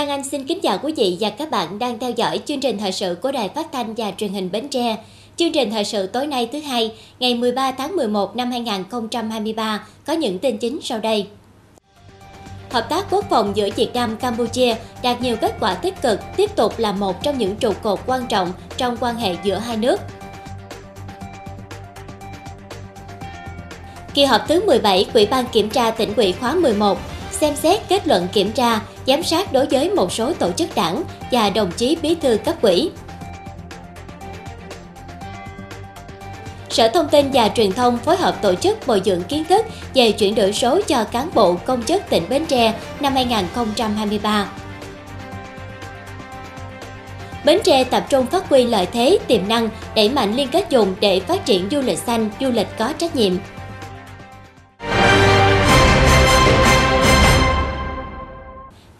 Lan Anh xin kính chào quý vị và các bạn đang theo dõi chương trình thời sự của Đài Phát thanh và Truyền hình Bến Tre. Chương trình thời sự tối nay thứ hai, ngày 13 tháng 11 năm 2023 có những tin chính sau đây. Hợp tác quốc phòng giữa Việt Nam Campuchia đạt nhiều kết quả tích cực, tiếp tục là một trong những trụ cột quan trọng trong quan hệ giữa hai nước. Kỳ họp thứ 17 Ủy ban Kiểm tra tỉnh ủy khóa 11 xem xét kết luận kiểm tra, giám sát đối với một số tổ chức đảng và đồng chí bí thư cấp ủy. Sở Thông tin và Truyền thông phối hợp tổ chức bồi dưỡng kiến thức về chuyển đổi số cho cán bộ công chức tỉnh Bến Tre năm 2023. Bến Tre tập trung phát huy lợi thế, tiềm năng, đẩy mạnh liên kết dùng để phát triển du lịch xanh, du lịch có trách nhiệm.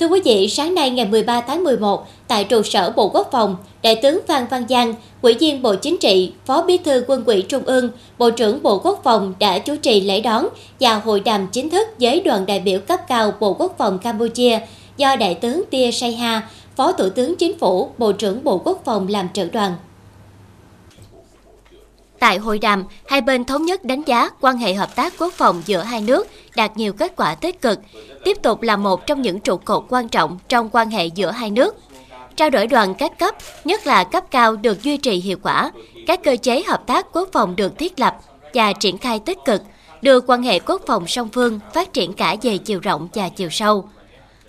Thưa quý vị, sáng nay ngày 13 tháng 11, tại trụ sở Bộ Quốc phòng, Đại tướng Phan Văn Giang, Ủy viên Bộ Chính trị, Phó Bí thư Quân ủy Trung ương, Bộ trưởng Bộ Quốc phòng đã chủ trì lễ đón và hội đàm chính thức với đoàn đại biểu cấp cao Bộ Quốc phòng Campuchia do Đại tướng Tia Sayha, Phó Thủ tướng Chính phủ, Bộ trưởng Bộ Quốc phòng làm trưởng đoàn. Tại hội đàm, hai bên thống nhất đánh giá quan hệ hợp tác quốc phòng giữa hai nước đạt nhiều kết quả tích cực, tiếp tục là một trong những trụ cột quan trọng trong quan hệ giữa hai nước. Trao đổi đoàn các cấp, nhất là cấp cao được duy trì hiệu quả, các cơ chế hợp tác quốc phòng được thiết lập và triển khai tích cực, đưa quan hệ quốc phòng song phương phát triển cả về chiều rộng và chiều sâu.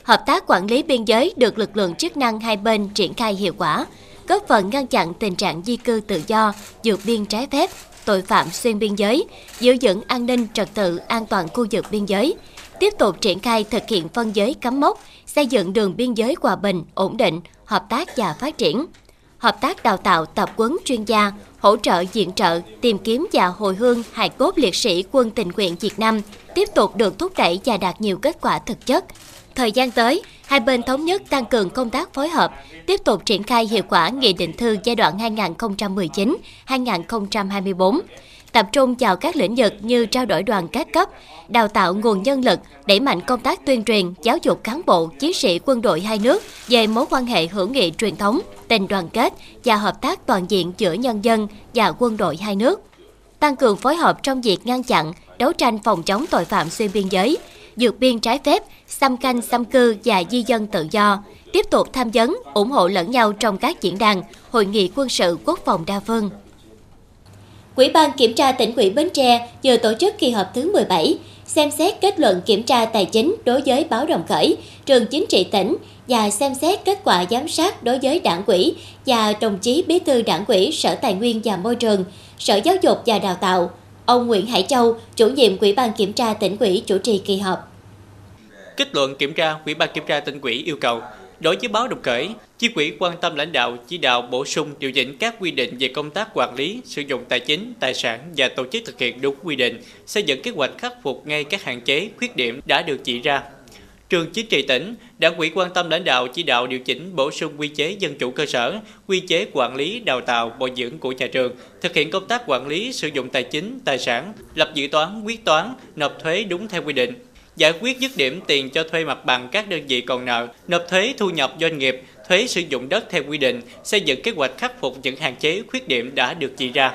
Hợp tác quản lý biên giới được lực lượng chức năng hai bên triển khai hiệu quả, góp phần ngăn chặn tình trạng di cư tự do, vượt biên trái phép, tội phạm xuyên biên giới, giữ vững an ninh trật tự an toàn khu vực biên giới, tiếp tục triển khai thực hiện phân giới cắm mốc, xây dựng đường biên giới hòa bình, ổn định, hợp tác và phát triển. Hợp tác đào tạo tập quấn chuyên gia, hỗ trợ diện trợ, tìm kiếm và hồi hương hài cốt liệt sĩ quân tình nguyện Việt Nam tiếp tục được thúc đẩy và đạt nhiều kết quả thực chất. Thời gian tới, hai bên thống nhất tăng cường công tác phối hợp, tiếp tục triển khai hiệu quả Nghị định thư giai đoạn 2019-2024, tập trung vào các lĩnh vực như trao đổi đoàn các cấp, đào tạo nguồn nhân lực, đẩy mạnh công tác tuyên truyền, giáo dục cán bộ, chiến sĩ quân đội hai nước về mối quan hệ hữu nghị truyền thống, tình đoàn kết và hợp tác toàn diện giữa nhân dân và quân đội hai nước. Tăng cường phối hợp trong việc ngăn chặn, đấu tranh phòng chống tội phạm xuyên biên giới, dược biên trái phép, xâm canh xâm cư và di dân tự do, tiếp tục tham vấn, ủng hộ lẫn nhau trong các diễn đàn, hội nghị quân sự quốc phòng đa phương. Quỹ ban Kiểm tra tỉnh ủy Bến Tre vừa tổ chức kỳ họp thứ 17, xem xét kết luận kiểm tra tài chính đối với báo Đồng Khởi, trường chính trị tỉnh và xem xét kết quả giám sát đối với đảng ủy và đồng chí bí thư đảng ủy Sở Tài nguyên và Môi trường, Sở Giáo dục và Đào tạo. Ông Nguyễn Hải Châu, chủ nhiệm Ủy ban Kiểm tra tỉnh ủy chủ trì kỳ họp. Kết luận kiểm tra, Ủy ban Kiểm tra tỉnh ủy yêu cầu Đối với báo Đồng Khởi, chi quỹ quan tâm lãnh đạo, chỉ đạo bổ sung điều chỉnh các quy định về công tác quản lý, sử dụng tài chính, tài sản và tổ chức thực hiện đúng quy định, xây dựng kế hoạch khắc phục ngay các hạn chế, khuyết điểm đã được chỉ ra. Trường chính trị tỉnh, đảng ủy quan tâm lãnh đạo chỉ đạo điều chỉnh bổ sung quy chế dân chủ cơ sở, quy chế quản lý, đào tạo, bồi dưỡng của nhà trường, thực hiện công tác quản lý sử dụng tài chính, tài sản, lập dự toán, quyết toán, nộp thuế đúng theo quy định, giải quyết dứt điểm tiền cho thuê mặt bằng các đơn vị còn nợ, nộp thuế thu nhập doanh nghiệp, thuế sử dụng đất theo quy định, xây dựng kế hoạch khắc phục những hạn chế khuyết điểm đã được chỉ ra.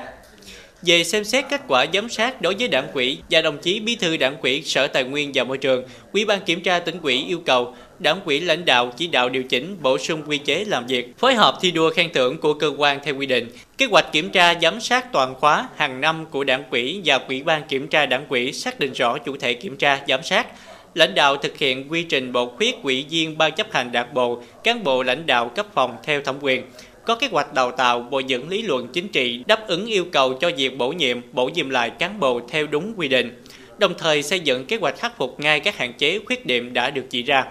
Về xem xét kết quả giám sát đối với đảng quỹ và đồng chí bí thư đảng quỹ Sở Tài nguyên và Môi trường, Ủy ban kiểm tra tỉnh ủy yêu cầu đảng quỹ lãnh đạo chỉ đạo điều chỉnh bổ sung quy chế làm việc, phối hợp thi đua khen thưởng của cơ quan theo quy định, kế hoạch kiểm tra giám sát toàn khóa hàng năm của đảng quỹ và ủy ban kiểm tra đảng quỹ xác định rõ chủ thể kiểm tra giám sát, lãnh đạo thực hiện quy trình bổ khuyết quỹ viên ban chấp hành đảng bộ, cán bộ lãnh đạo cấp phòng theo thẩm quyền, có kế hoạch đào tạo bồi dưỡng lý luận chính trị đáp ứng yêu cầu cho việc bổ nhiệm, bổ nhiệm lại cán bộ theo đúng quy định, đồng thời xây dựng kế hoạch khắc phục ngay các hạn chế khuyết điểm đã được chỉ ra.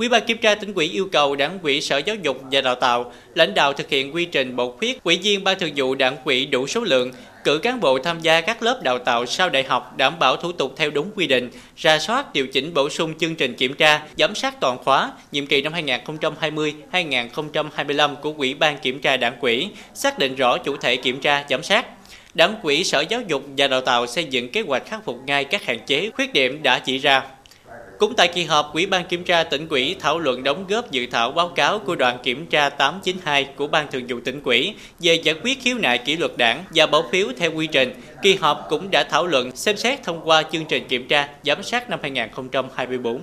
Ủy ban kiểm tra tỉnh ủy yêu cầu Đảng ủy Sở Giáo dục và Đào tạo lãnh đạo thực hiện quy trình bổ khuyết ủy viên ban thường vụ Đảng ủy đủ số lượng, cử cán bộ tham gia các lớp đào tạo sau đại học đảm bảo thủ tục theo đúng quy định, ra soát điều chỉnh bổ sung chương trình kiểm tra, giám sát toàn khóa nhiệm kỳ năm 2020-2025 của Ủy ban kiểm tra Đảng ủy, xác định rõ chủ thể kiểm tra, giám sát. Đảng ủy Sở Giáo dục và Đào tạo xây dựng kế hoạch khắc phục ngay các hạn chế, khuyết điểm đã chỉ ra. Cũng tại kỳ họp, Ủy ban Kiểm tra tỉnh ủy thảo luận đóng góp dự thảo báo cáo của đoàn kiểm tra 892 của Ban Thường vụ tỉnh ủy về giải quyết khiếu nại kỷ luật đảng và bỏ phiếu theo quy trình. Kỳ họp cũng đã thảo luận xem xét thông qua chương trình kiểm tra giám sát năm 2024.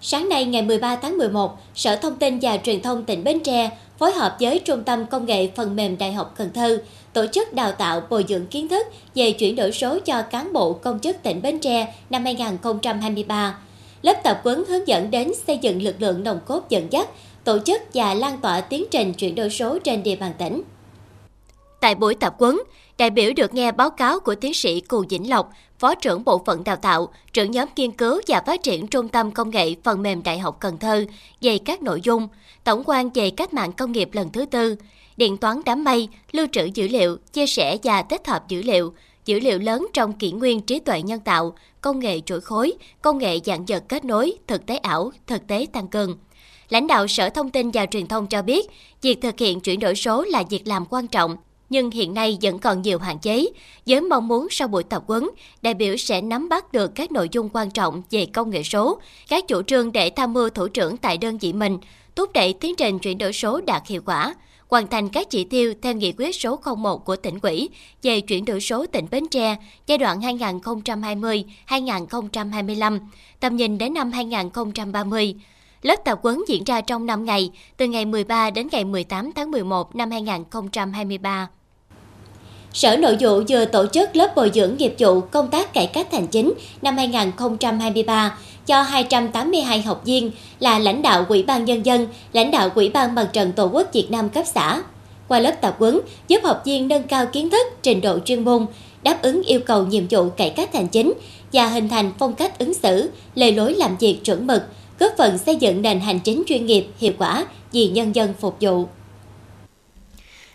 Sáng nay ngày 13 tháng 11, Sở Thông tin và Truyền thông tỉnh Bến Tre phối hợp với Trung tâm Công nghệ Phần mềm Đại học Cần Thơ tổ chức đào tạo bồi dưỡng kiến thức về chuyển đổi số cho cán bộ công chức tỉnh Bến Tre năm 2023. Lớp tập huấn hướng dẫn đến xây dựng lực lượng nồng cốt dẫn dắt, tổ chức và lan tỏa tiến trình chuyển đổi số trên địa bàn tỉnh. Tại buổi tập huấn, đại biểu được nghe báo cáo của tiến sĩ Cù Vĩnh Lộc, Phó trưởng Bộ phận Đào tạo, trưởng nhóm nghiên cứu và phát triển Trung tâm Công nghệ Phần mềm Đại học Cần Thơ về các nội dung, tổng quan về cách mạng công nghiệp lần thứ tư, điện toán đám mây, lưu trữ dữ liệu, chia sẻ và tích hợp dữ liệu, dữ liệu lớn trong kỷ nguyên trí tuệ nhân tạo, công nghệ chuỗi khối, công nghệ dạng vật kết nối, thực tế ảo, thực tế tăng cường. Lãnh đạo Sở Thông tin và Truyền thông cho biết, việc thực hiện chuyển đổi số là việc làm quan trọng, nhưng hiện nay vẫn còn nhiều hạn chế. Với mong muốn sau buổi tập huấn, đại biểu sẽ nắm bắt được các nội dung quan trọng về công nghệ số, các chủ trương để tham mưu thủ trưởng tại đơn vị mình, thúc đẩy tiến trình chuyển đổi số đạt hiệu quả, hoàn thành các chỉ tiêu theo nghị quyết số 01 của tỉnh ủy về chuyển đổi số tỉnh Bến Tre giai đoạn 2020-2025, tầm nhìn đến năm 2030. Lớp tập huấn diễn ra trong 5 ngày, từ ngày 13 đến ngày 18 tháng 11 năm 2023. Sở Nội vụ vừa tổ chức lớp bồi dưỡng nghiệp vụ công tác cải cách hành chính năm 2023 cho 282 học viên là lãnh đạo Ủy ban Nhân dân, lãnh đạo Ủy ban Mặt trận Tổ quốc Việt Nam cấp xã. Qua lớp tập huấn, giúp học viên nâng cao kiến thức, trình độ chuyên môn, đáp ứng yêu cầu nhiệm vụ cải cách hành chính và hình thành phong cách ứng xử, lề lối làm việc chuẩn mực, góp phần xây dựng nền hành chính chuyên nghiệp, hiệu quả vì nhân dân phục vụ.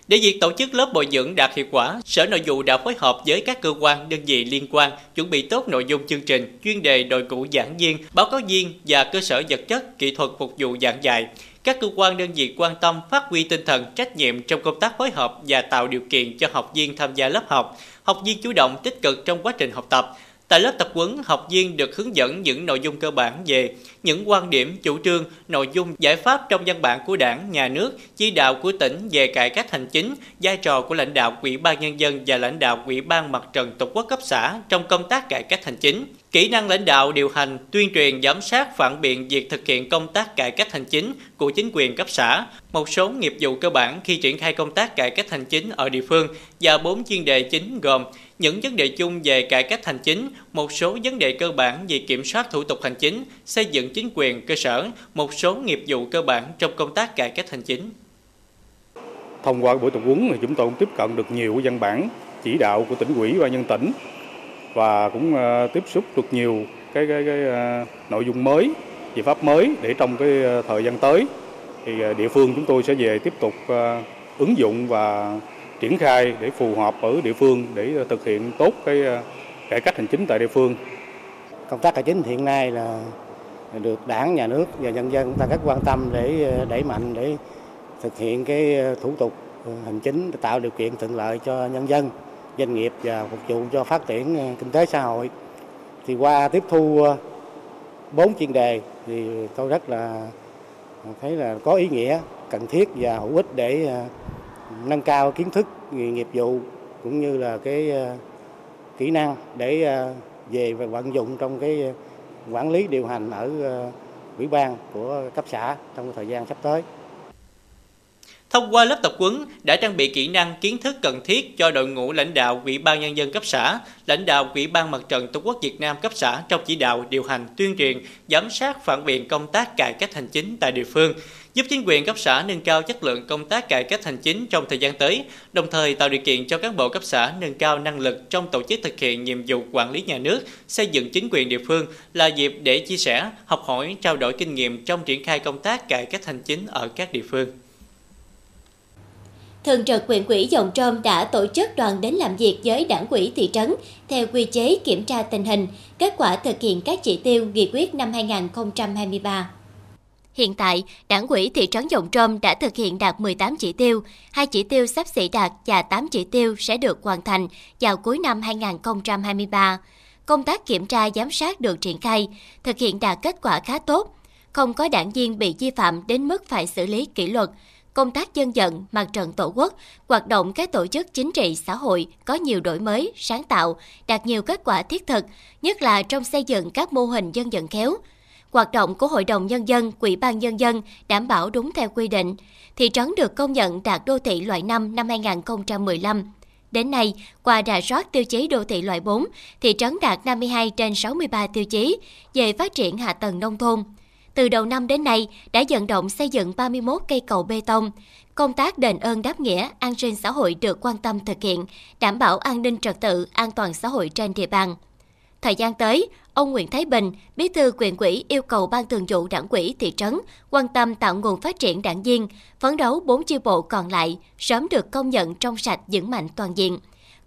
Để việc tổ chức lớp bồi dưỡng đạt hiệu quả, Sở Nội vụ đã phối hợp với các cơ quan, đơn vị liên quan chuẩn bị tốt nội dung chương trình, chuyên đề đội ngũ giảng viên, báo cáo viên và cơ sở vật chất, kỹ thuật phục vụ giảng dạy. Các cơ quan đơn vị quan tâm phát huy tinh thần trách nhiệm trong công tác phối hợp và tạo điều kiện cho học viên tham gia lớp học. Học viên chủ động tích cực trong quá trình học tập, Tại lớp tập huấn, học viên được hướng dẫn những nội dung cơ bản về những quan điểm, chủ trương, nội dung, giải pháp trong văn bản của Đảng, Nhà nước, chỉ đạo của tỉnh về cải cách hành chính, vai trò của lãnh đạo Ủy ban Nhân dân và lãnh đạo Ủy ban Mặt trận Tổ quốc cấp xã trong công tác cải cách hành chính, kỹ năng lãnh đạo điều hành, tuyên truyền giám sát phản biện việc thực hiện công tác cải cách hành chính của chính quyền cấp xã, một số nghiệp vụ cơ bản khi triển khai công tác cải cách hành chính ở địa phương và bốn chuyên đề chính gồm những vấn đề chung về cải cách hành chính, một số vấn đề cơ bản về kiểm soát thủ tục hành chính, xây dựng chính quyền cơ sở, một số nghiệp vụ cơ bản trong công tác cải cách hành chính. Thông qua buổi tập huấn thì chúng tôi cũng tiếp cận được nhiều văn bản chỉ đạo của tỉnh ủy và nhân tỉnh và cũng ờ, tiếp xúc được nhiều cái cái, cái ờ, nội dung mới, giải pháp mới để trong cái ờ, thời gian tới thì địa phương chúng tôi sẽ về tiếp tục ứng dụng và triển khai để phù hợp ở địa phương để ờ, thực hiện tốt cái ờ, cải cách hành chính tại địa phương. Công tác cải chính hiện nay là được đảng, nhà nước và nhân dân chúng ta rất quan tâm để ờ, đẩy mạnh để thực hiện cái thủ tục hành chính để tạo điều kiện thuận lợi cho nhân dân, doanh nghiệp và phục vụ cho phát triển kinh tế xã hội. Thì qua tiếp thu bốn chuyên đề thì tôi rất là thấy là có ý nghĩa, cần thiết và hữu ích để nâng cao kiến thức nghiệp vụ cũng như là cái ờ, kỹ năng để ờ, về và vận dụng trong cái ờ, quản lý điều hành ở ủy ban của cấp xã trong thời gian sắp tới. Thông qua lớp tập huấn đã trang bị kỹ năng kiến thức cần thiết cho đội ngũ lãnh đạo Ủy ban nhân dân cấp xã, lãnh đạo Ủy ban Mặt trận Tổ quốc Việt Nam cấp xã trong chỉ đạo, điều hành, tuyên truyền, giám sát phản biện công tác cải cách hành chính tại địa phương, giúp chính quyền cấp xã nâng cao chất lượng công tác cải cách hành chính trong thời gian tới, đồng thời tạo điều kiện cho cán bộ cấp xã nâng cao năng lực trong tổ chức thực hiện nhiệm vụ quản lý nhà nước, xây dựng chính quyền địa phương là dịp để chia sẻ, học hỏi, trao đổi kinh nghiệm trong triển khai công tác cải cách hành chính ở các địa phương. Thường trực huyện ủy Dòng Trôm đã tổ chức đoàn đến làm việc với đảng ủy thị trấn theo quy chế kiểm tra tình hình, kết quả thực hiện các chỉ tiêu nghị quyết năm 2023. Hiện tại, đảng ủy thị trấn Dòng Trôm đã thực hiện đạt 18 chỉ tiêu, hai chỉ tiêu sắp xỉ đạt và 8 chỉ tiêu sẽ được hoàn thành vào cuối năm 2023. công tác kiểm tra giám sát được triển khai, thực hiện đạt kết quả khá tốt. Không có đảng viên bị vi phạm đến mức phải xử lý kỷ luật, công tác dân vận, mặt trận tổ quốc, hoạt động các tổ chức chính trị xã hội có nhiều đổi mới, sáng tạo, đạt nhiều kết quả thiết thực, nhất là trong xây dựng các mô hình dân vận khéo. Hoạt động của Hội đồng Nhân dân, Quỹ ban Nhân dân đảm bảo đúng theo quy định. Thị trấn được công nhận đạt đô thị loại 5 năm 2015. Đến nay, qua rà soát tiêu chí đô thị loại 4, thị trấn đạt 52 trên 63 tiêu chí về phát triển hạ tầng nông thôn. Từ đầu năm đến nay, đã vận động xây dựng 31 cây cầu bê tông. Công tác đền ơn đáp nghĩa, an sinh xã hội được quan tâm thực hiện, đảm bảo an ninh trật tự, an toàn xã hội trên địa bàn. Thời gian tới, ông Nguyễn Thái Bình, bí thư quyền quỹ yêu cầu ban thường vụ đảng quỹ thị trấn quan tâm tạo nguồn phát triển đảng viên, phấn đấu 4 chi bộ còn lại sớm được công nhận trong sạch vững mạnh toàn diện.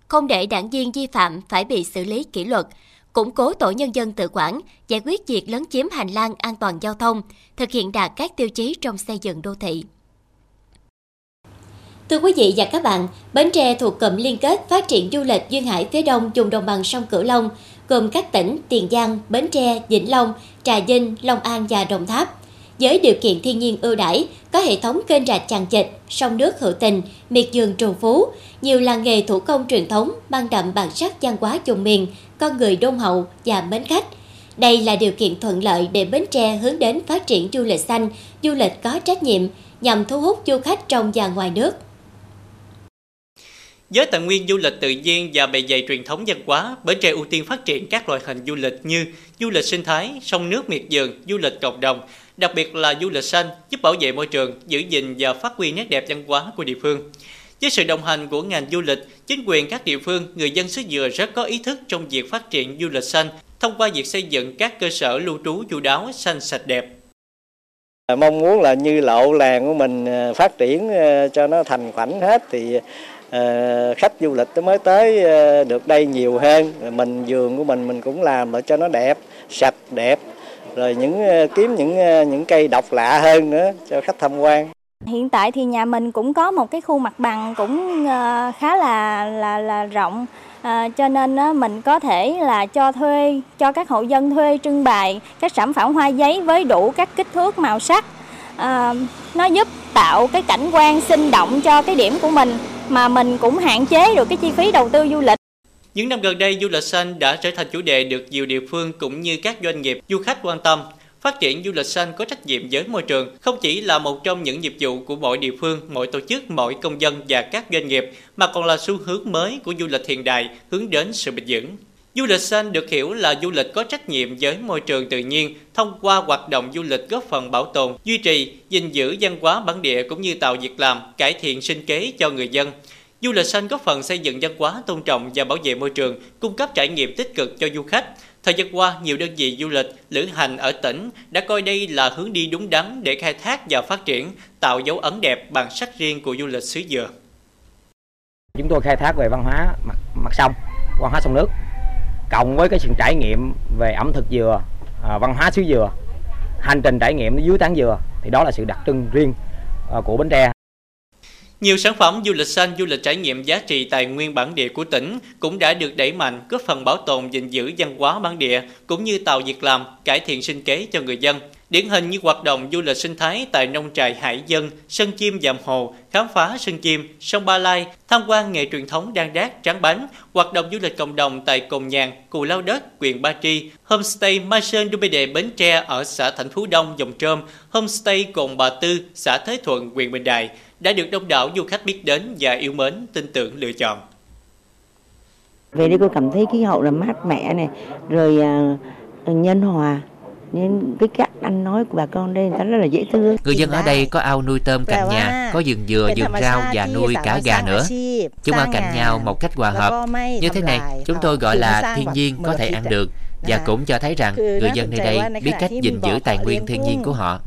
Không để đảng viên vi phạm phải bị xử lý kỷ luật, củng cố tổ nhân dân tự quản, giải quyết việc lấn chiếm hành lang an toàn giao thông, thực hiện đạt các tiêu chí trong xây dựng đô thị. Thưa quý vị và các bạn, Bến Tre thuộc cụm liên kết phát triển du lịch duyên hải phía đông vùng đồng bằng sông Cửu Long, gồm các tỉnh Tiền Giang, Bến Tre, Vĩnh Long, Trà Vinh, Long An và Đồng Tháp. Với điều kiện thiên nhiên ưu đãi, có hệ thống kênh rạch chằng chịt, sông nước hữu tình, miệt vườn trù phú, nhiều làng nghề thủ công truyền thống mang đậm bản sắc văn hóa vùng miền, con người đôn hậu và mến khách. Đây là điều kiện thuận lợi để Bến Tre hướng đến phát triển du lịch xanh, du lịch có trách nhiệm nhằm thu hút du khách trong và ngoài nước. Với tài nguyên du lịch tự nhiên và bề dày truyền thống văn hóa, Bến Tre ưu tiên phát triển các loại hình du lịch như du lịch sinh thái, sông nước miệt vườn, du lịch cộng đồng, đặc biệt là du lịch xanh giúp bảo vệ môi trường, giữ gìn và phát huy nét đẹp văn hóa của địa phương. Với sự đồng hành của ngành du lịch, chính quyền các địa phương, người dân xứ Dừa rất có ý thức trong việc phát triển du lịch xanh thông qua việc xây dựng các cơ sở lưu trú chu đáo, xanh sạch đẹp. Mong muốn là như lộ làng của mình ờ, phát triển ờ, cho nó thành khoảnh hết thì Ờ, khách du lịch mới tới ờ, được đây nhiều hơn. Mình vườn của mình mình cũng làm để cho nó đẹp, sạch đẹp. Rồi những ờ, kiếm những những cây độc lạ hơn nữa cho khách tham quan. Hiện tại thì nhà mình cũng có một cái khu mặt bằng cũng khá là là là rộng à, cho nên mình có thể là cho thuê cho các hộ dân thuê trưng bày các sản phẩm hoa giấy với đủ các kích thước màu sắc à, nó giúp tạo cái cảnh quan sinh động cho cái điểm của mình mà mình cũng hạn chế được cái chi phí đầu tư du lịch những năm gần đây, du lịch xanh đã trở thành chủ đề được nhiều địa phương cũng như các doanh nghiệp du khách quan tâm. Phát triển du lịch xanh có trách nhiệm với môi trường không chỉ là một trong những nhiệm vụ của mỗi địa phương, mỗi tổ chức, mỗi công dân và các doanh nghiệp, mà còn là xu hướng mới của du lịch hiện đại hướng đến sự bền vững. Du lịch xanh được hiểu là du lịch có trách nhiệm với môi trường tự nhiên thông qua hoạt động du lịch góp phần bảo tồn, duy trì, gìn giữ văn hóa bản địa cũng như tạo việc làm, cải thiện sinh kế cho người dân. Du lịch xanh góp phần xây dựng văn hóa tôn trọng và bảo vệ môi trường, cung cấp trải nghiệm tích cực cho du khách, Thời gian qua, nhiều đơn vị du lịch, lữ hành ở tỉnh đã coi đây là hướng đi đúng đắn để khai thác và phát triển, tạo dấu ấn đẹp bản sắc riêng của du lịch xứ Dừa. Chúng tôi khai thác về văn hóa mặt, mặt sông, văn hóa sông nước, cộng với cái sự trải nghiệm về ẩm thực dừa, à, văn hóa xứ Dừa, hành trình trải nghiệm dưới tán dừa thì đó là sự đặc trưng riêng à, của Bến Tre. Nhiều sản phẩm du lịch xanh, du lịch trải nghiệm giá trị tài nguyên bản địa của tỉnh cũng đã được đẩy mạnh góp phần bảo tồn gìn giữ văn hóa bản địa cũng như tạo việc làm, cải thiện sinh kế cho người dân. Điển hình như hoạt động du lịch sinh thái tại nông trại Hải Dân, sân chim Dạm Hồ, khám phá sân chim, sông Ba Lai, tham quan nghề truyền thống đan đát tráng bánh, hoạt động du lịch cộng đồng tại Cồn Nhàn, Cù Lao Đất, huyện Ba Tri, homestay Mai Sơn Đô Đề Bến Tre ở xã Thạnh Phú Đông, Dòng Trơm, homestay Cồn Bà Tư, xã Thế Thuận, huyện Bình Đại, đã được đông đảo du khách biết đến và yêu mến, tin tưởng lựa chọn. Về đây cô cảm thấy khí hậu là mát mẻ này, rồi uh, nhân hòa, nên cái cách anh nói của bà con đây người ta rất là dễ thương. Người dân ở đây có ao nuôi tôm cạnh nhà có vườn dừa vườn rau và nuôi cả gà nữa. chúng ở cạnh nhau một cách hòa hợp. như thế này chúng tôi gọi là thiên nhiên có thể ăn được. Và cũng cho thấy rằng người dân nơi đây biết cách gìn giữ tài nguyên thiên nhiên của họ.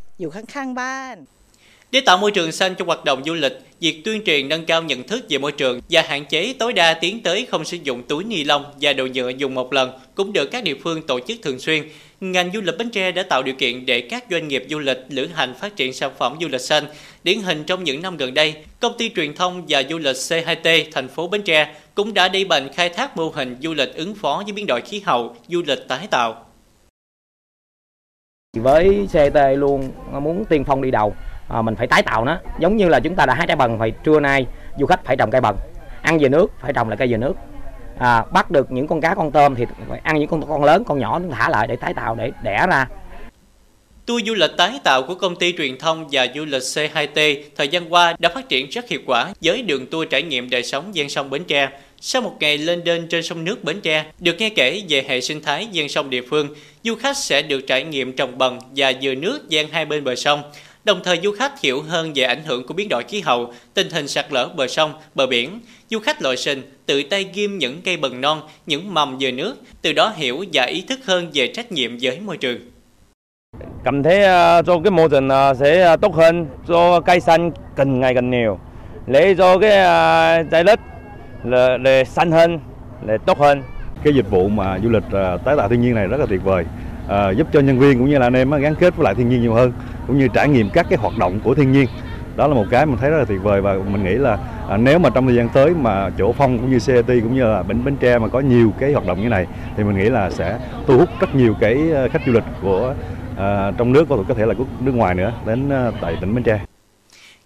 Để tạo môi trường xanh cho hoạt động du lịch, việc tuyên truyền nâng cao nhận thức về môi trường và hạn chế tối đa tiến tới không sử dụng túi ni lông và đồ nhựa dùng một lần cũng được các địa phương tổ chức thường xuyên. Ngành du lịch Bến Tre đã tạo điều kiện để các doanh nghiệp du lịch lữ hành phát triển sản phẩm du lịch xanh. Điển hình trong những năm gần đây, công ty truyền thông và du lịch C2T thành phố Bến Tre cũng đã đẩy mạnh khai thác mô hình du lịch ứng phó với biến đổi khí hậu, du lịch tái tạo. Với CT luôn muốn tiên phong đi đầu à, mình phải tái tạo nó giống như là chúng ta đã hái trái bần phải trưa nay du khách phải trồng cây bần ăn về nước phải trồng lại cây về nước à, bắt được những con cá con tôm thì phải ăn những con con lớn con nhỏ thả lại để tái tạo để đẻ ra Tour du lịch tái tạo của công ty truyền thông và du lịch C2T thời gian qua đã phát triển rất hiệu quả với đường tour trải nghiệm đời sống ven sông Bến Tre. Sau một ngày lên đên trên sông nước Bến Tre, được nghe kể về hệ sinh thái ven sông địa phương, du khách sẽ được trải nghiệm trồng bần và dừa nước ven hai bên bờ sông. Đồng thời du khách hiểu hơn về ảnh hưởng của biến đổi khí hậu, tình hình sạt lở bờ sông, bờ biển. Du khách lội sinh, tự tay ghim những cây bần non, những mầm dừa nước, từ đó hiểu và ý thức hơn về trách nhiệm với môi trường. Cảm thấy uh, cho cái môi trường uh, sẽ tốt hơn, cho cây xanh càng ngày càng nhiều, để cho cái trái đất là, để xanh hơn, để tốt hơn. Cái dịch vụ mà du lịch tái tạo thiên nhiên này rất là tuyệt vời, uh, giúp cho nhân viên cũng như là anh em gắn kết với lại thiên nhiên nhiều hơn cũng như trải nghiệm các cái hoạt động của thiên nhiên. Đó là một cái mình thấy rất là tuyệt vời và mình nghĩ là à, nếu mà trong thời gian tới mà chỗ phong cũng như CAT cũng như là bến bến tre mà có nhiều cái hoạt động như này thì mình nghĩ là sẽ thu hút rất nhiều cái ờ, khách du lịch của à, trong nước và có thể là quốc nước ngoài nữa đến tại tỉnh bến tre.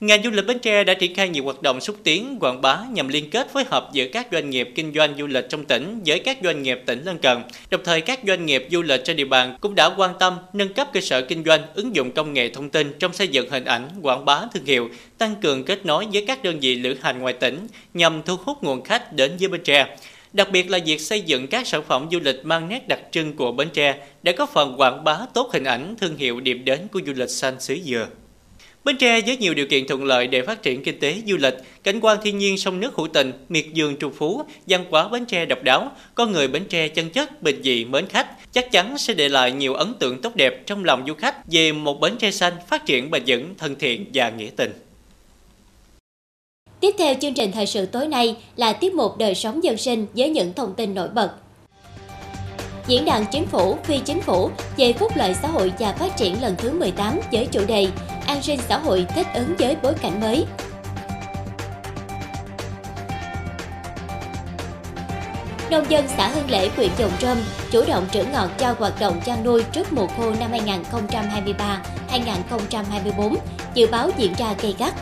Ngành du lịch Bến Tre đã triển khai nhiều hoạt động xúc tiến, quảng bá nhằm liên kết phối hợp giữa các doanh nghiệp kinh doanh du lịch trong tỉnh với các doanh nghiệp tỉnh lân cận. Đồng thời các doanh nghiệp du lịch trên địa bàn cũng đã quan tâm nâng cấp cơ sở kinh doanh, ứng dụng công nghệ thông tin trong xây dựng hình ảnh, quảng bá thương hiệu, tăng cường kết nối với các đơn vị lữ hành ngoài tỉnh nhằm thu hút nguồn khách đến với Bến Tre. Đặc biệt là việc xây dựng các sản phẩm du lịch mang nét đặc trưng của Bến Tre để có phần quảng bá tốt hình ảnh thương hiệu điểm đến của du lịch xanh xứ dừa. Bến Tre với nhiều điều kiện thuận lợi để phát triển kinh tế du lịch, cảnh quan thiên nhiên sông nước hữu tình, miệt vườn trù phú, văn hóa Bến Tre độc đáo, con người Bến Tre chân chất, bình dị, mến khách, chắc chắn sẽ để lại nhiều ấn tượng tốt đẹp trong lòng du khách về một Bến Tre xanh phát triển bền vững, thân thiện và nghĩa tình. Tiếp theo chương trình thời sự tối nay là tiết mục đời sống dân sinh với những thông tin nổi bật. Diễn đàn Chính phủ, Phi Chính phủ về phúc lợi xã hội và phát triển lần thứ 18 với chủ đề An sinh xã hội thích ứng với bối cảnh mới. Nông dân xã Hưng Lễ, huyện Dòng Trâm chủ động trữ ngọt cho hoạt động chăn nuôi trước mùa khô năm 2023-2024, dự báo diễn ra gây gắt.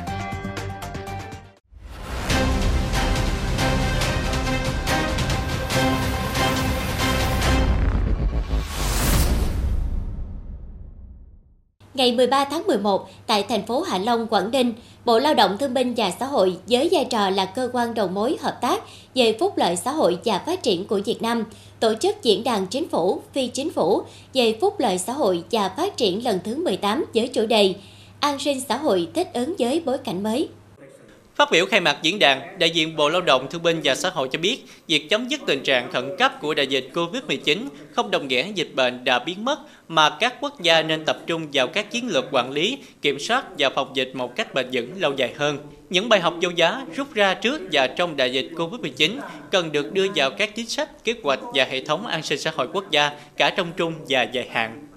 Ngày 13 tháng 11, tại thành phố Hạ Long, Quảng Ninh, Bộ Lao động Thương binh và Xã hội với vai trò là cơ quan đầu mối hợp tác về phúc lợi xã hội và phát triển của Việt Nam, tổ chức diễn đàn chính phủ, phi chính phủ về phúc lợi xã hội và phát triển lần thứ 18 với chủ đề An sinh xã hội thích ứng với bối cảnh mới. Phát biểu khai mạc diễn đàn, đại diện Bộ Lao động Thương binh và Xã hội cho biết, việc chấm dứt tình trạng khẩn cấp của đại dịch COVID-19 không đồng nghĩa dịch bệnh đã biến mất, mà các quốc gia nên tập trung vào các chiến lược quản lý, kiểm soát và phòng dịch một cách bền vững lâu dài hơn. Những bài học vô giá rút ra trước và trong đại dịch COVID-19 cần được đưa vào các chính sách, kế hoạch và hệ thống an sinh xã hội quốc gia cả trong trung và dài hạn.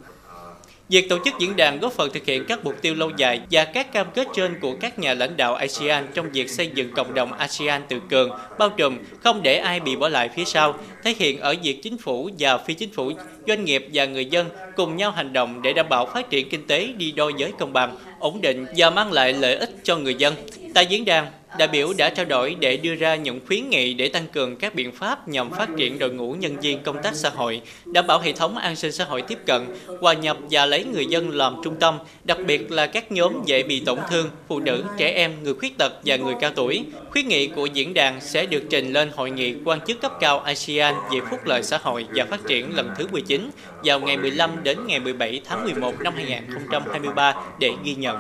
Việc tổ chức diễn đàn góp phần thực hiện các mục tiêu lâu dài và các cam kết trên của các nhà lãnh đạo ASEAN trong việc xây dựng cộng đồng ASEAN tự cường, bao trùm, không để ai bị bỏ lại phía sau, thể hiện ở việc chính phủ và phi chính phủ, doanh nghiệp và người dân cùng nhau hành động để đảm bảo phát triển kinh tế đi đôi với công bằng, ổn định và mang lại lợi ích cho người dân. Tại diễn đàn, đại biểu đã trao đổi để đưa ra những khuyến nghị để tăng cường các biện pháp nhằm phát triển đội ngũ nhân viên công tác xã hội, đảm bảo hệ thống an sinh xã hội tiếp cận, hòa nhập và lấy người dân làm trung tâm, đặc biệt là các nhóm dễ bị tổn thương, phụ nữ, trẻ em, người khuyết tật và người cao tuổi. Khuyến nghị của diễn đàn sẽ được trình lên hội nghị quan chức cấp cao ASEAN về phúc lợi xã hội và phát triển lần thứ 19 vào ngày 15 đến ngày 17 tháng 11 năm 2023 để ghi nhận.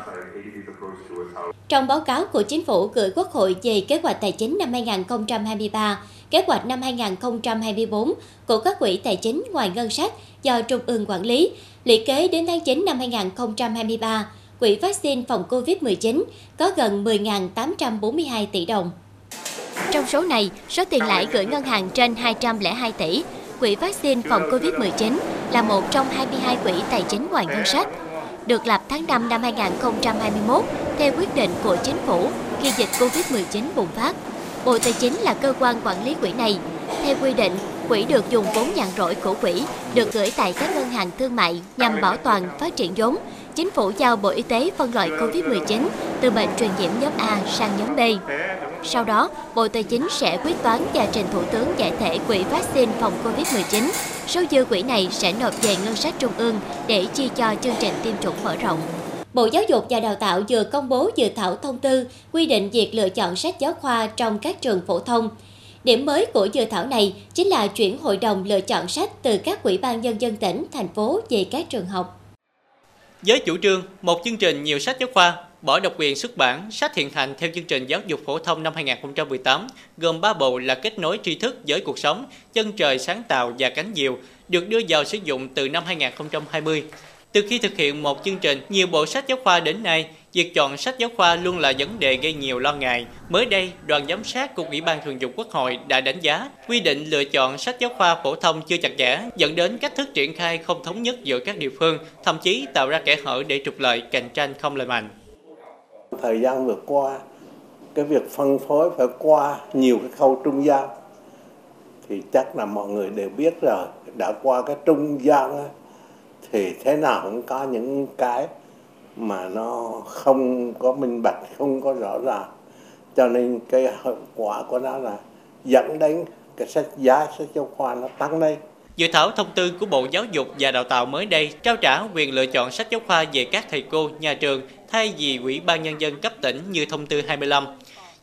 Trong báo cáo của Chính phủ gửi Quốc hội về kế hoạch tài chính năm 2023, kế hoạch năm 2024 của các quỹ tài chính ngoài ngân sách do Trung ương quản lý, lũy kế đến tháng 9 năm 2023, Quỹ vaccine phòng COVID-19 có gần 10.842 tỷ đồng. Trong số này, số tiền lãi gửi ngân hàng trên 202 tỷ, Quỹ vaccine phòng COVID-19 là một trong 22 quỹ tài chính ngoài ngân sách, được lập tháng 5 năm 2021 theo quyết định của chính phủ khi dịch COVID-19 bùng phát. Bộ Tài chính là cơ quan quản lý quỹ này. Theo quy định, quỹ được dùng vốn nhàn rỗi của quỹ được gửi tại các ngân hàng thương mại nhằm bảo toàn phát triển vốn. Chính phủ giao Bộ Y tế phân loại COVID-19 từ bệnh truyền nhiễm nhóm A sang nhóm B. Sau đó, Bộ Tài chính sẽ quyết toán và trình Thủ tướng giải thể quỹ vaccine phòng COVID-19. Số dư quỹ này sẽ nộp về ngân sách trung ương để chi cho chương trình tiêm chủng mở rộng. Bộ Giáo dục và Đào tạo vừa công bố dự thảo thông tư quy định việc lựa chọn sách giáo khoa trong các trường phổ thông. Điểm mới của dự thảo này chính là chuyển hội đồng lựa chọn sách từ các quỹ ban nhân dân tỉnh, thành phố về các trường học. Với chủ trương một chương trình nhiều sách giáo khoa, bỏ độc quyền xuất bản sách hiện hành theo chương trình giáo dục phổ thông năm 2018, gồm 3 bộ là kết nối tri thức với cuộc sống, chân trời sáng tạo và cánh diều, được đưa vào sử dụng từ năm 2020. Từ khi thực hiện một chương trình nhiều bộ sách giáo khoa đến nay, việc chọn sách giáo khoa luôn là vấn đề gây nhiều lo ngại. Mới đây, đoàn giám sát của Ủy ban Thường vụ Quốc hội đã đánh giá quy định lựa chọn sách giáo khoa phổ thông chưa chặt chẽ, dẫn đến cách thức triển khai không thống nhất giữa các địa phương, thậm chí tạo ra kẻ hở để trục lợi cạnh tranh không lành mạnh. Thời gian vừa qua, cái việc phân phối phải qua nhiều cái khâu trung gian. Thì chắc là mọi người đều biết rồi đã qua cái trung gian thì thế nào cũng có những cái mà nó không có minh bạch không có rõ ràng. Cho nên cái hậu quả của nó là dẫn đến cái sách giá sách giáo khoa nó tăng lên. Dự thảo thông tư của Bộ Giáo dục và Đào tạo mới đây trao trả quyền lựa chọn sách giáo khoa về các thầy cô, nhà trường thay vì Ủy ban Nhân dân cấp tỉnh như thông tư 25.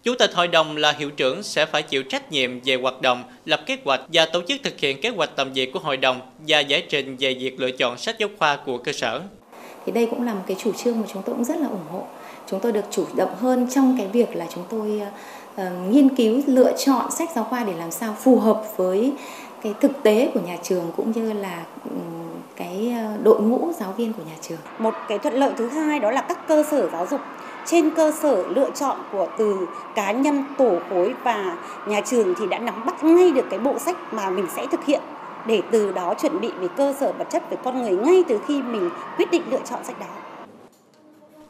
Chủ tịch hội đồng là hiệu trưởng sẽ phải chịu trách nhiệm về hoạt động, lập kế hoạch và tổ chức thực hiện kế hoạch tầm việc của hội đồng và giải trình về việc lựa chọn sách giáo khoa của cơ sở. Thì đây cũng là một cái chủ trương mà chúng tôi cũng rất là ủng hộ. Chúng tôi được chủ động hơn trong cái việc là chúng tôi uh, nghiên cứu lựa chọn sách giáo khoa để làm sao phù hợp với cái thực tế của nhà trường cũng như là cái đội ngũ giáo viên của nhà trường. Một cái thuận lợi thứ hai đó là các cơ sở giáo dục trên cơ sở lựa chọn của từ cá nhân tổ khối và nhà trường thì đã nắm bắt ngay được cái bộ sách mà mình sẽ thực hiện để từ đó chuẩn bị về cơ sở vật chất về con người ngay từ khi mình quyết định lựa chọn sách đó.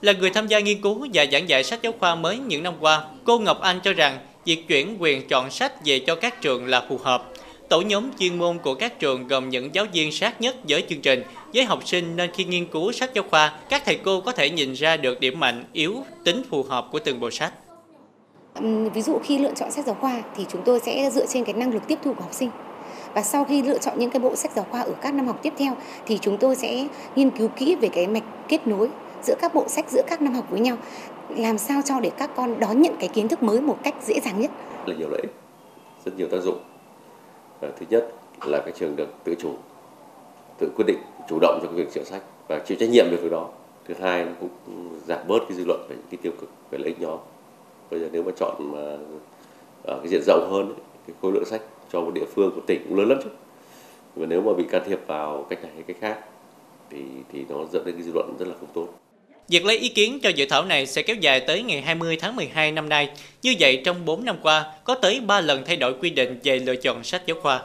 Là người tham gia nghiên cứu và giảng dạy sách giáo khoa mới những năm qua, cô Ngọc Anh cho rằng việc chuyển quyền chọn sách về cho các trường là phù hợp Tổ nhóm chuyên môn của các trường gồm những giáo viên sát nhất với chương trình, với học sinh nên khi nghiên cứu sách giáo khoa, các thầy cô có thể nhìn ra được điểm mạnh, yếu, tính phù hợp của từng bộ sách. Ví dụ khi lựa chọn sách giáo khoa thì chúng tôi sẽ dựa trên cái năng lực tiếp thu của học sinh. Và sau khi lựa chọn những cái bộ sách giáo khoa ở các năm học tiếp theo thì chúng tôi sẽ nghiên cứu kỹ về cái mạch kết nối giữa các bộ sách giữa các năm học với nhau làm sao cho để các con đón nhận cái kiến thức mới một cách dễ dàng nhất là nhiều lợi ích rất nhiều tác dụng Ờ, thứ nhất là các trường được tự chủ, tự quyết định, chủ động trong việc chọn sách và chịu trách nhiệm về việc đó. Thứ hai nó cũng giảm bớt cái dư luận về những cái tiêu cực, về lợi ích nhóm. Bây giờ nếu mà chọn mà ở cái diện rộng hơn cái khối lượng sách cho một địa phương của tỉnh cũng lớn lắm chứ. Và nếu mà bị can thiệp vào cách này hay cách khác thì thì nó dẫn đến cái dư luận rất là không tốt. Việc lấy ý kiến cho dự thảo này sẽ kéo dài tới ngày 20 tháng 12 năm nay. Như vậy, trong 4 năm qua, có tới 3 lần thay đổi quy định về lựa chọn sách giáo khoa.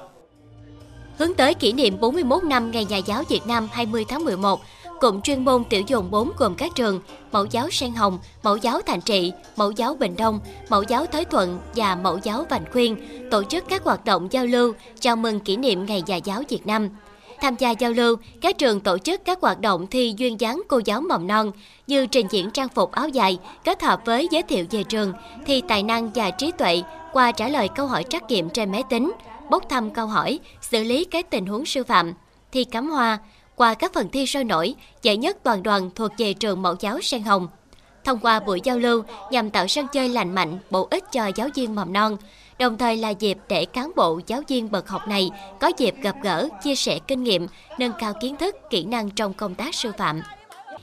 Hướng tới kỷ niệm 41 năm Ngày Nhà giáo Việt Nam 20 tháng 11, Cụm chuyên môn tiểu dùng 4 gồm các trường Mẫu giáo Sen Hồng, Mẫu giáo Thành Trị, Mẫu giáo Bình Đông, Mẫu giáo Thới Thuận và Mẫu giáo Vành Khuyên tổ chức các hoạt động giao lưu chào mừng kỷ niệm Ngày Nhà giáo Việt Nam. Tham gia giao lưu, các trường tổ chức các hoạt động thi duyên dáng cô giáo mầm non như trình diễn trang phục áo dài kết hợp với giới thiệu về trường, thi tài năng và trí tuệ qua trả lời câu hỏi trắc nghiệm trên máy tính, bốc thăm câu hỏi, xử lý các tình huống sư phạm, thi cắm hoa, qua các phần thi sôi nổi, giải nhất toàn đoàn thuộc về trường mẫu giáo Sen Hồng. Thông qua buổi giao lưu nhằm tạo sân chơi lành mạnh, bổ ích cho giáo viên mầm non, đồng thời là dịp để cán bộ giáo viên bậc học này có dịp gặp gỡ, chia sẻ kinh nghiệm, nâng cao kiến thức, kỹ năng trong công tác sư phạm.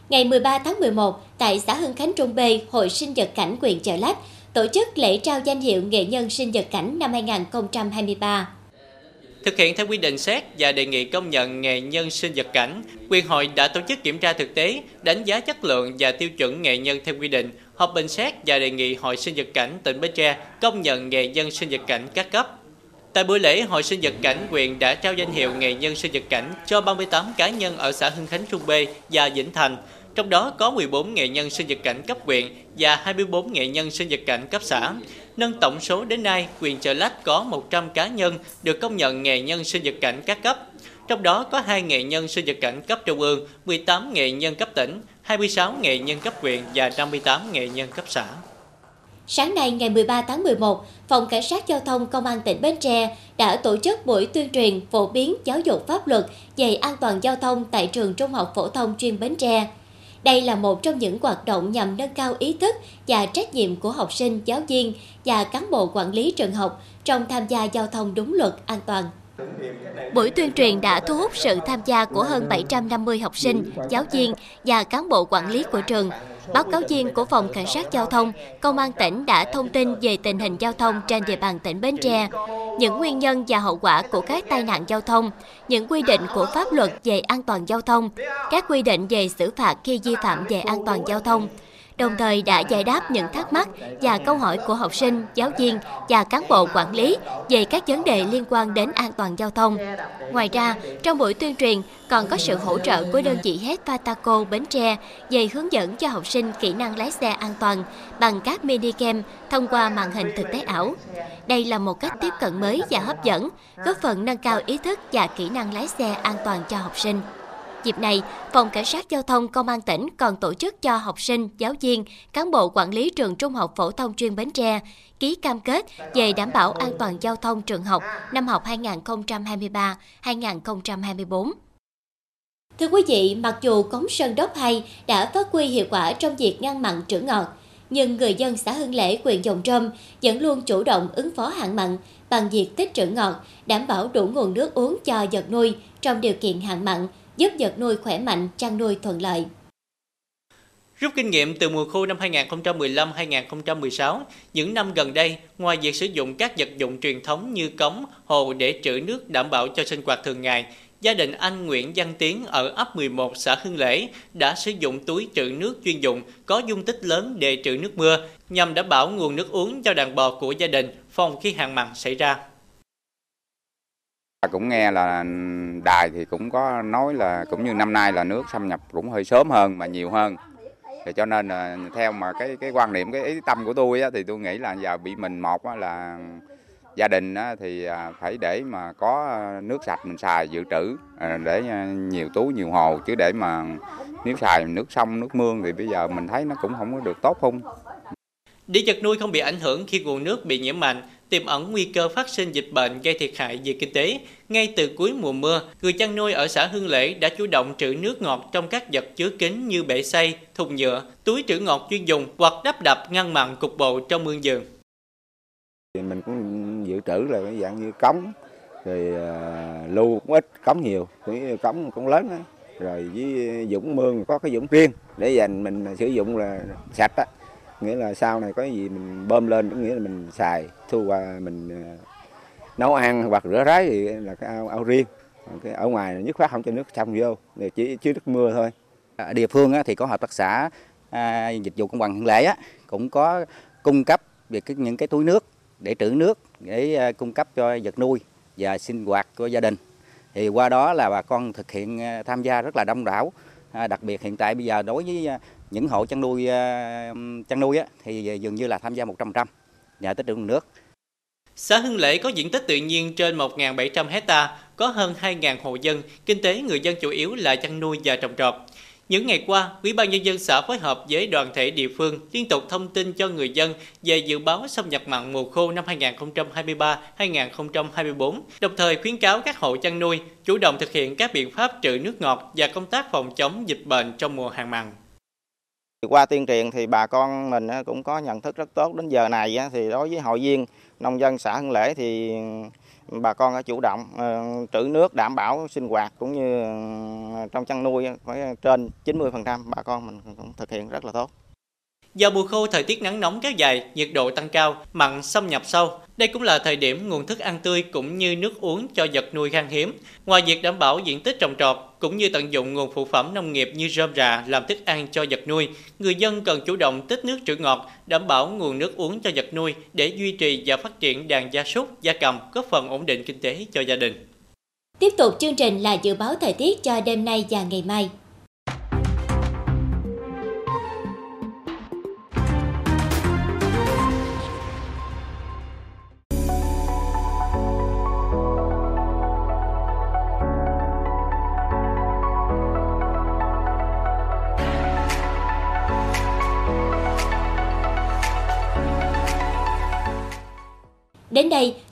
Ngày 13 tháng 11, tại xã Hưng Khánh Trung B, Hội sinh vật cảnh quyền Chợ Lách tổ chức lễ trao danh hiệu nghệ nhân sinh vật cảnh năm 2023. Thực hiện theo quy định xét và đề nghị công nhận nghề nhân sinh vật cảnh, quyền hội đã tổ chức kiểm tra thực tế, đánh giá chất lượng và tiêu chuẩn nghệ nhân theo quy định, họp bình xét và đề nghị Hội sinh vật cảnh tỉnh Bến Tre công nhận nghệ nhân sinh vật cảnh các cấp. Tại buổi lễ, Hội sinh vật cảnh quyền đã trao danh hiệu nghệ nhân sinh vật cảnh cho 38 cá nhân ở xã Hưng Khánh Trung B và Vĩnh Thành, trong đó có 14 nghệ nhân sinh vật cảnh cấp huyện và 24 nghệ nhân sinh vật cảnh cấp xã. Nâng tổng số đến nay, quyền Chợ Lách có 100 cá nhân được công nhận nghệ nhân sinh vật cảnh các cấp. Trong đó có 2 nghệ nhân sinh vật cảnh cấp trung ương, 18 nghệ nhân cấp tỉnh, 26 nghệ nhân cấp huyện và 58 nghệ nhân cấp xã. Sáng nay ngày 13 tháng 11, Phòng Cảnh sát Giao thông Công an tỉnh Bến Tre đã tổ chức buổi tuyên truyền phổ biến giáo dục pháp luật về an toàn giao thông tại trường Trung học phổ thông chuyên Bến Tre. Đây là một trong những hoạt động nhằm nâng cao ý thức và trách nhiệm của học sinh, giáo viên và cán bộ quản lý trường học trong tham gia giao thông đúng luật an toàn. Buổi tuyên truyền đã thu hút sự tham gia của hơn 750 học sinh, giáo viên và cán bộ quản lý của trường. Báo cáo viên của Phòng Cảnh sát Giao thông, Công an tỉnh đã thông tin về tình hình giao thông trên địa bàn tỉnh Bến Tre, những nguyên nhân và hậu quả của các tai nạn giao thông, những quy định của pháp luật về an toàn giao thông, các quy định về xử phạt khi vi phạm về an toàn giao thông, đồng thời đã giải đáp những thắc mắc và câu hỏi của học sinh, giáo viên và cán bộ quản lý về các vấn đề liên quan đến an toàn giao thông. Ngoài ra, trong buổi tuyên truyền còn có sự hỗ trợ của đơn vị Hết Pataco Bến Tre về hướng dẫn cho học sinh kỹ năng lái xe an toàn bằng các mini game thông qua màn hình thực tế ảo. Đây là một cách tiếp cận mới và hấp dẫn, góp phần nâng cao ý thức và kỹ năng lái xe an toàn cho học sinh. Dịp này, Phòng Cảnh sát Giao thông Công an tỉnh còn tổ chức cho học sinh, giáo viên, cán bộ quản lý trường Trung học phổ thông chuyên Bến Tre ký cam kết về đảm bảo an toàn giao thông trường học năm học 2023-2024. Thưa quý vị, mặc dù cống Sơn Đốc hay đã phát huy hiệu quả trong việc ngăn mặn trữ ngọt, nhưng người dân xã Hưng Lễ, huyện Dòng Trâm vẫn luôn chủ động ứng phó hạn mặn bằng việc tích trữ ngọt, đảm bảo đủ nguồn nước uống cho vật nuôi trong điều kiện hạn mặn giúp vật nuôi khỏe mạnh, chăn nuôi thuận lợi. Rút kinh nghiệm từ mùa khô năm 2015-2016, những năm gần đây, ngoài việc sử dụng các vật dụng truyền thống như cống, hồ để trữ nước đảm bảo cho sinh hoạt thường ngày, gia đình anh Nguyễn Văn Tiến ở ấp 11 xã Hưng Lễ đã sử dụng túi trữ nước chuyên dụng có dung tích lớn để trữ nước mưa nhằm đảm bảo nguồn nước uống cho đàn bò của gia đình phòng khi hạn mặn xảy ra. Cũng nghe là đài thì cũng có nói là cũng như năm nay là nước xâm nhập cũng hơi sớm hơn mà nhiều hơn. Thì cho nên là theo mà cái cái quan niệm cái ý tâm của tôi á, thì tôi nghĩ là giờ bị mình một á, là gia đình á, thì à, phải để mà có nước sạch mình xài dự trữ à, để nhiều tú nhiều hồ chứ để mà nếu xài nước sông nước mương thì bây giờ mình thấy nó cũng không có được tốt không. Để vật nuôi không bị ảnh hưởng khi nguồn nước bị nhiễm mặn, tiềm ẩn nguy cơ phát sinh dịch bệnh gây thiệt hại về kinh tế. Ngay từ cuối mùa mưa, người chăn nuôi ở xã Hương Lễ đã chủ động trữ nước ngọt trong các vật chứa kính như bể xay, thùng nhựa, túi trữ ngọt chuyên dùng hoặc đắp đập ngăn mặn cục bộ trong mương giường. Mình cũng dự trữ là cái dạng như cống, rồi à, lưu cũng ít, cống nhiều, cái cống cũng lớn đó. rồi với dũng mương có cái dũng riêng để dành mình sử dụng là sạch á nghĩa là sau này có gì mình bơm lên có nghĩa là mình xài thu qua mình ờ, nấu ăn hoặc rửa ráy thì là cái ao, ao riêng. Cái ở ngoài nhất khoát không cho nước trong vô để chỉ chứa nước mưa thôi. Ở địa phương thì có hợp tác xã à, dịch vụ công bằng hưng lễ cũng có cung cấp về cái, những cái túi nước để trữ nước để ờ, cung cấp cho vật nuôi và sinh hoạt của gia đình. Thì qua đó là bà con thực hiện ờ, tham gia rất là đông đảo. À, đặc biệt hiện tại bây giờ đối với những hộ chăn nuôi ờ, chăn nuôi thì dường như là tham gia 100% nhờ tích trữ nước. Xã Hưng Lễ có diện tích tự nhiên trên 1.700 hecta, có hơn 2.000 hộ dân, kinh tế người dân chủ yếu là chăn nuôi và trồng trọt. Những ngày qua, Ủy ban nhân dân xã phối hợp với đoàn thể địa phương liên tục thông tin cho người dân về dự báo xâm nhập mặn mùa khô năm 2023-2024, đồng thời khuyến cáo các hộ chăn nuôi chủ động thực hiện các biện pháp trữ nước ngọt và công tác phòng chống dịch bệnh trong mùa hạn mặn. Qua tuyên truyền thì bà con mình cũng có nhận thức rất tốt đến giờ này thì đối với hội viên nông dân xã Hưng Lễ thì bà con đã chủ động ờ, trữ nước đảm bảo sinh hoạt cũng như ờ, trong chăn nuôi phải trên 90% bà con mình cũng thực hiện rất là tốt. Do mùa khô thời tiết nắng nóng kéo dài, nhiệt độ tăng cao, mặn xâm nhập sâu, đây cũng là thời điểm nguồn thức ăn tươi cũng như nước uống cho vật nuôi khan hiếm. Ngoài việc đảm bảo diện tích trồng trọt cũng như tận dụng nguồn phụ phẩm nông nghiệp như rơm rạ làm thức ăn cho vật nuôi, người dân cần chủ động tích nước trữ ngọt, đảm bảo nguồn nước uống cho vật nuôi để duy trì và phát triển đàn gia súc, gia cầm, góp phần ổn định kinh tế cho gia đình. Tiếp tục chương trình là dự báo thời tiết cho đêm nay và ngày mai.